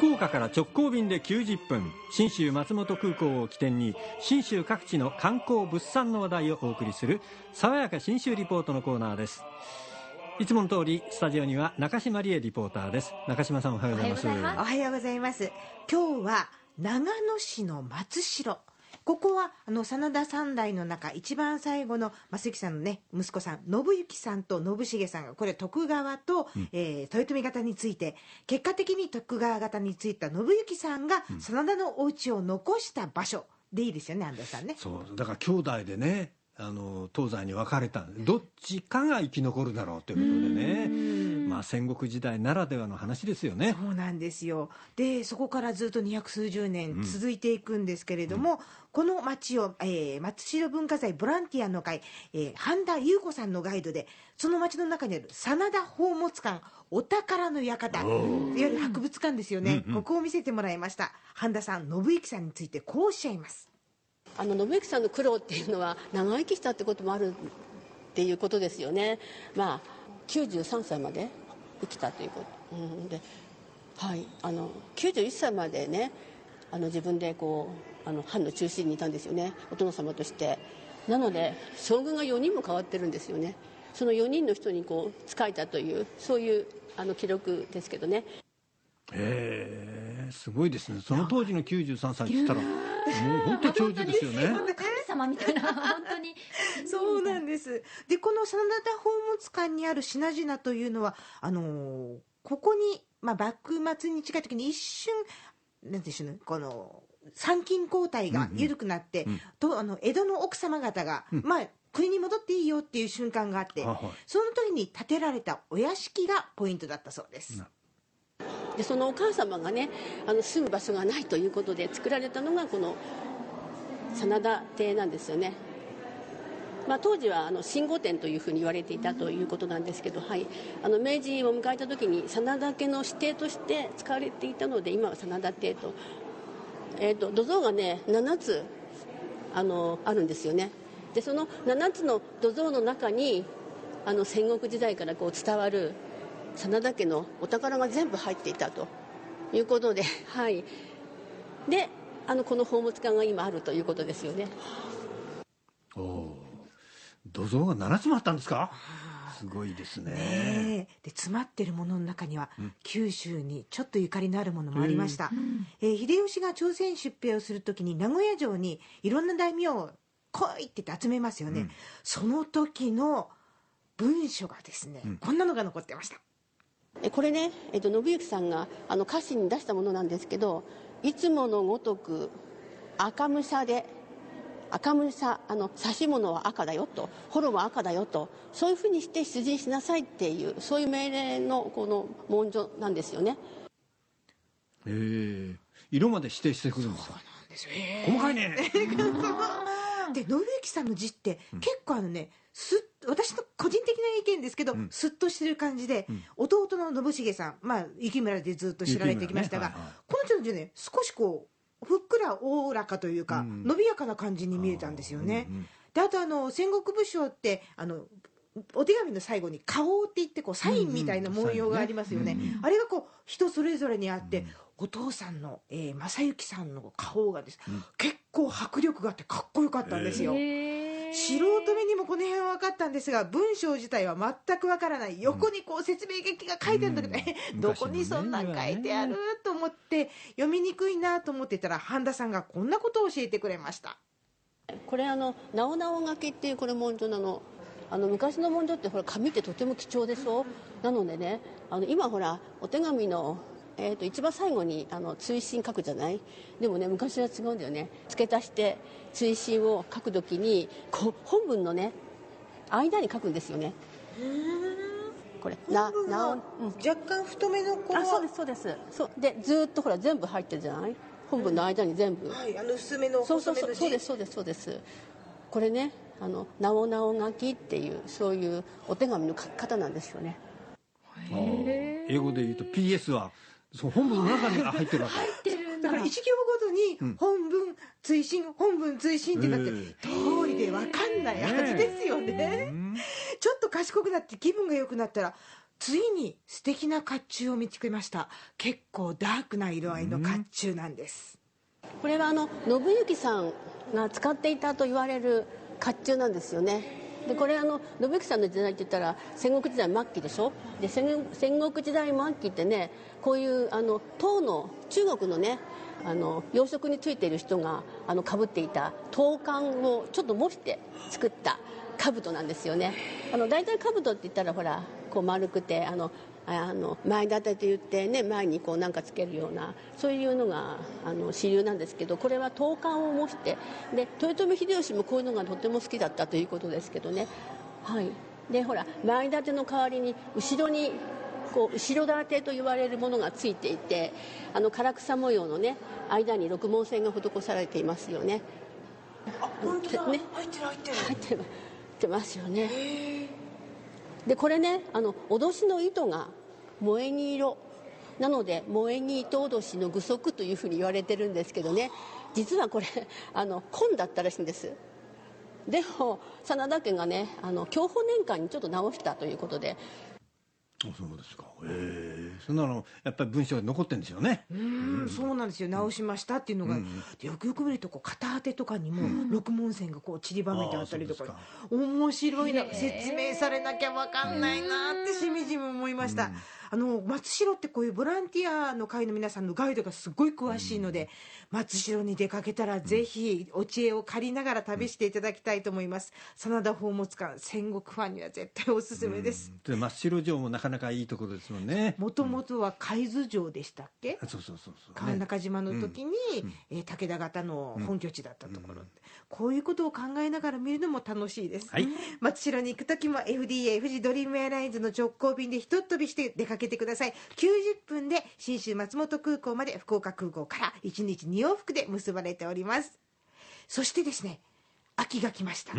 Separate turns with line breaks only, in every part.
福岡から直行便で90分信州松本空港を起点に信州各地の観光物産の話題をお送りする爽やか信州リポートのコーナーです。いつもの通りスタジオには中島理恵リポーターです。中島さんおはようございます。
おはようございます。今日は長野市の松代。ここはあの真田三代の中一番最後の増幸さんのね息子さん信行さんと信繁さんがこれ徳川と、うん、えー、豊臣方について結果的に徳川方についた信行さんが真田のお家を残した場所でいいですよね安藤さんね。
そう。だから兄弟でねあの東西に分かれたどっちかが生き残るだろうということでねまあ戦国時代ならではの話ですよね。
そうなんですよ。でそこからずっと二百数十年続いていくんですけれども、うん、この町を、えー、松代文化財ボランティアの会、えー、半田優子さんのガイドでその町の中にある真田宝物館お宝の館いわゆる博物館ですよね、うんうん、ここを見せてもらいました。半田さん信之さんについてこうおっしゃいます。
あの信之さんの苦労っていうのは長生きしたってこともあるっていうことですよね。まあ93歳まで生きたということ、うん、ではい。あの91歳までねあの自分でこうあの藩の中心にいたんですよね。お殿様として。なので将軍が4人も変わってるんですよね。その4人の人にこう仕えたというそういうあの記録ですけどね。
へえすごいですね。その当時の93歳って言ったらもう本当長寿ですよね。神
様みたいな 本当に。
そうなんです。でこの真田宝物館にある品々というのはあのー、ここに、まあ、幕末に近い時に一瞬なんでしょうねこの参勤交代が緩くなって、うん。うん、とあの江戸の奥様方が、うん、まあ国に戻っていいよっていう瞬間があって、はい、その時に建てられたお屋敷がポイントだったそうです。
でそのお母様がねあの住む場所がないということで作られたのがこの真田邸なんですよね、まあ、当時はあの信号店というふうに言われていたということなんですけど、はい、あの明治を迎えた時に真田家の指定として使われていたので今は真田邸と,、えーと、土蔵がね7つあのあるんですよね。でその7つの土蔵の中にあの戦国時代からこう伝わる真田家のお宝が全部入っていたということで、はい、であのこの宝物館が今あるということですよね。
おお、土蔵が7つもあったんですか？すごいですね。ね
で詰まってるものの中には、うん、九州にちょっとゆかりのあるものもありました。えー、秀吉が朝鮮出兵をするときに名古屋城にいろんな大名を来いって言って集めますよね。うん、その時の文書がですね、うん、こんなのが残ってました。
これね、えっと、信行さんがあの歌詞に出したものなんですけど「いつものごとく赤武者で赤武者あの指物は赤だよと幌は赤だよとそういうふうにして出陣しなさいっていうそういう命令のこの文書なんですよね。
へえ。色まで指定してくるんですか細かいね。
で信行さんの字って結構あのね、す私の個人的な意見ですけど、うん、すっとしてる感じで、うん、弟の信繁さん、まあ、雪村でずっと知られてきましたが、ねはいはい、この人の字ね少しこうふっくらおおらかというか、うん、伸びやかな感じに見えたんですよね。あであとあの戦国武将ってあのお手紙の最後に「顔」って言ってこうサインみたいな文様がありますよね、あれがこう人それぞれにあって、お父さんの、えー、正幸さんの顔がです、結構迫力があってかっこよかったんですよ。素人目にもこの辺は分かったんですが文章自体は全く分からない。横にこう説明劇が書いてあるんだけど、うん、どこにそんなん書いてあると思って読みにくいなと思ってたら半田さんがこんなことを教えてくれました。
これあの「なおなお書き」っていうこれ文書なの。あの昔の文書ってほら紙ってとても貴重でしょ？なのでねあの今ほらお手紙のえーと、一番最後にあの追伸書くじゃない？でもね昔は違うんだよね。付け足して追伸を書くときにこう本文のね間に書くんですよね。
これななお、うん、若干太めの
こあそうですそうです。そう。でずっとほら全部入ってるじゃない？本文の間に全部、
はい、あの薄めの
そうそうそうそうですそうですそうです。これねあの「なおなお書き」っていうそういうお手紙の書き方なんですよね。
英語で言うと PS は？そう本文の中に入ってるわけ。
入ってるん
だ。から一行ごとに本文追伸本文追伸ってなって通りで分かんないはずですよね。ちょっと賢くなって気分が良くなったらついに素敵な甲冑を見つけました。結構ダークな色合いの甲冑なんです、
これはあの信行さんが使っていたと言われる甲冑なんですよねでこれあの信行さんの時代って言ったら戦国時代末期でしょ？で戦国時代末期ってねこういうあの唐の中国のねあの養殖についている人があの被っていた唐冠をちょっと模して作った兜なんですよね。あの大体兜って言ったらほらこう丸くてあのあの前立てと言ってね前にこうなんかつけるようなそういうのがあの主流なんですけどこれは刀冠を模してで豊臣秀吉もこういうのがとても好きだったということですけどね。はい。でほら前立ての代わりに後ろにこう後ろ盾と言われるものがついていてあの唐草模様のね間に六紋線が施されていますよね。
本当だ、
ね。
入ってる入ってる。
入ってま入ってますよねでこれねあの脅しの糸が萌え木色。なので萌え木糸脅しの具足というふうに言われてるんですけどね。実はこれあの紺だったらしいんです。でも真田家がねあの享保年間にちょっと直したということで。
そうですか。へえ。そんなのやっぱり文章が残ってるんですよね。
うんそうなんですよ。直しましたっていうのが、でよくよく見るとこう片当てとかにも六紋線がこう散りばめてあったりとか、面白いな説明されなきゃ分かんないなってしみじみ思いました、あの松代ってこういうボランティアの会の皆さんのガイドがすごい詳しいので、松代に出かけたらぜひお知恵を借りながら旅していただきたいと思います。真田宝物館戦国ファンには絶対おすすめです。
で真っ白城もなかなかいいところですもんね。
もともとは海津城でしたっけ、
あそうそうそうそう、
川中島の時に、えー武田方の本拠地だったところ、こういうことを考えながら見るのも楽しいです、
はい。
松代に行く時も FDA 富士ドリームエアラインズの直行便でひとっ飛びして出かけてください。90分で信州松本空港まで福岡空港から1日2往復で結ばれております。そしてですね秋が来ました、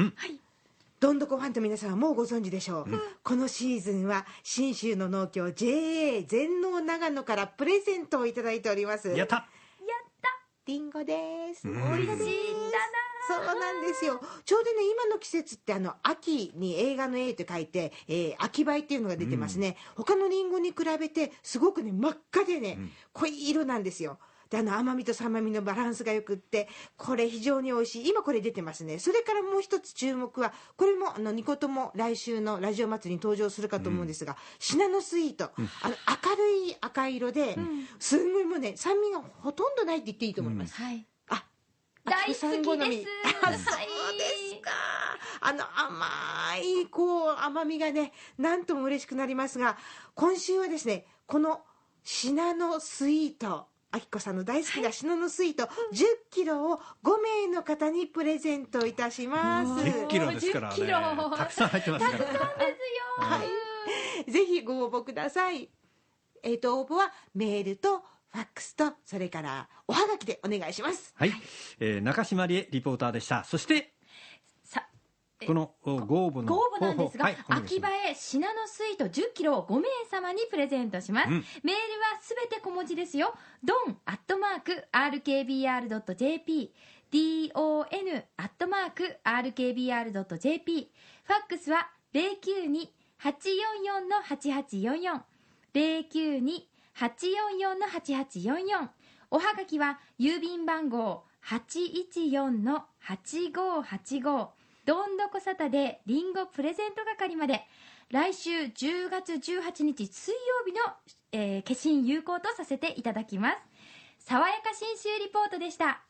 どんどこファンと皆さんはもうご存知でしょう、このシーズンは信州の農協 JA 全農長野からプレゼントをいただいております。
やった。
リンゴです。
うん。
美味しいんだな。そうなんですよ。ちょうどね、今の季節ってあの、秋に映画の A って書いて、えー秋梅っていうのが出てますね。他のリンゴに比べて、すごくね、真っ赤でね、濃い色なんですよ。で、あの、甘みと酸味のバランスがよくって、これ非常に美味しい。今これ出てますね。それからもう一つ注目は、これも、あの、ニコとも来週のラジオ祭りに登場するかと思うんですが、シナノスイート。あの、明るい赤色で、すんごいもうね、酸味がほとんどないって言っていいと思います。
はい。
あ、
大好きです
あ、そうですか。あの甘いこう甘みがね、なんとも嬉しくなりますが、今週はですね、このシナノスイート。あきこさんの大好きなシナノスイート10キロを5名の方にプレゼントいたします。
10キロですからね
10キロ
たくさん入ってますから
はい。ぜひご応募ください。えっ、と、応募はメールとファックスと、それからおはがきでお願いします。
はい、えー中島理恵リポーターでした。そして
さ、
このおご応募の
ご応募なんですが、
はい
秋葉
ます。
えシナノスイート10キロを5名様にプレゼントします。
うん。
メールはすべて小文字ですよ。ドンアットマーク RKBR.jp don アットマーク RKBR.jp ファックスは092-844-8844 092-844-8844おはがきは郵便番号814-8585どんどこサタデーリンゴプレゼント係まで。来週10月18日水曜日の、えー、消印有効とさせていただきます。爽やか新州リポートでした。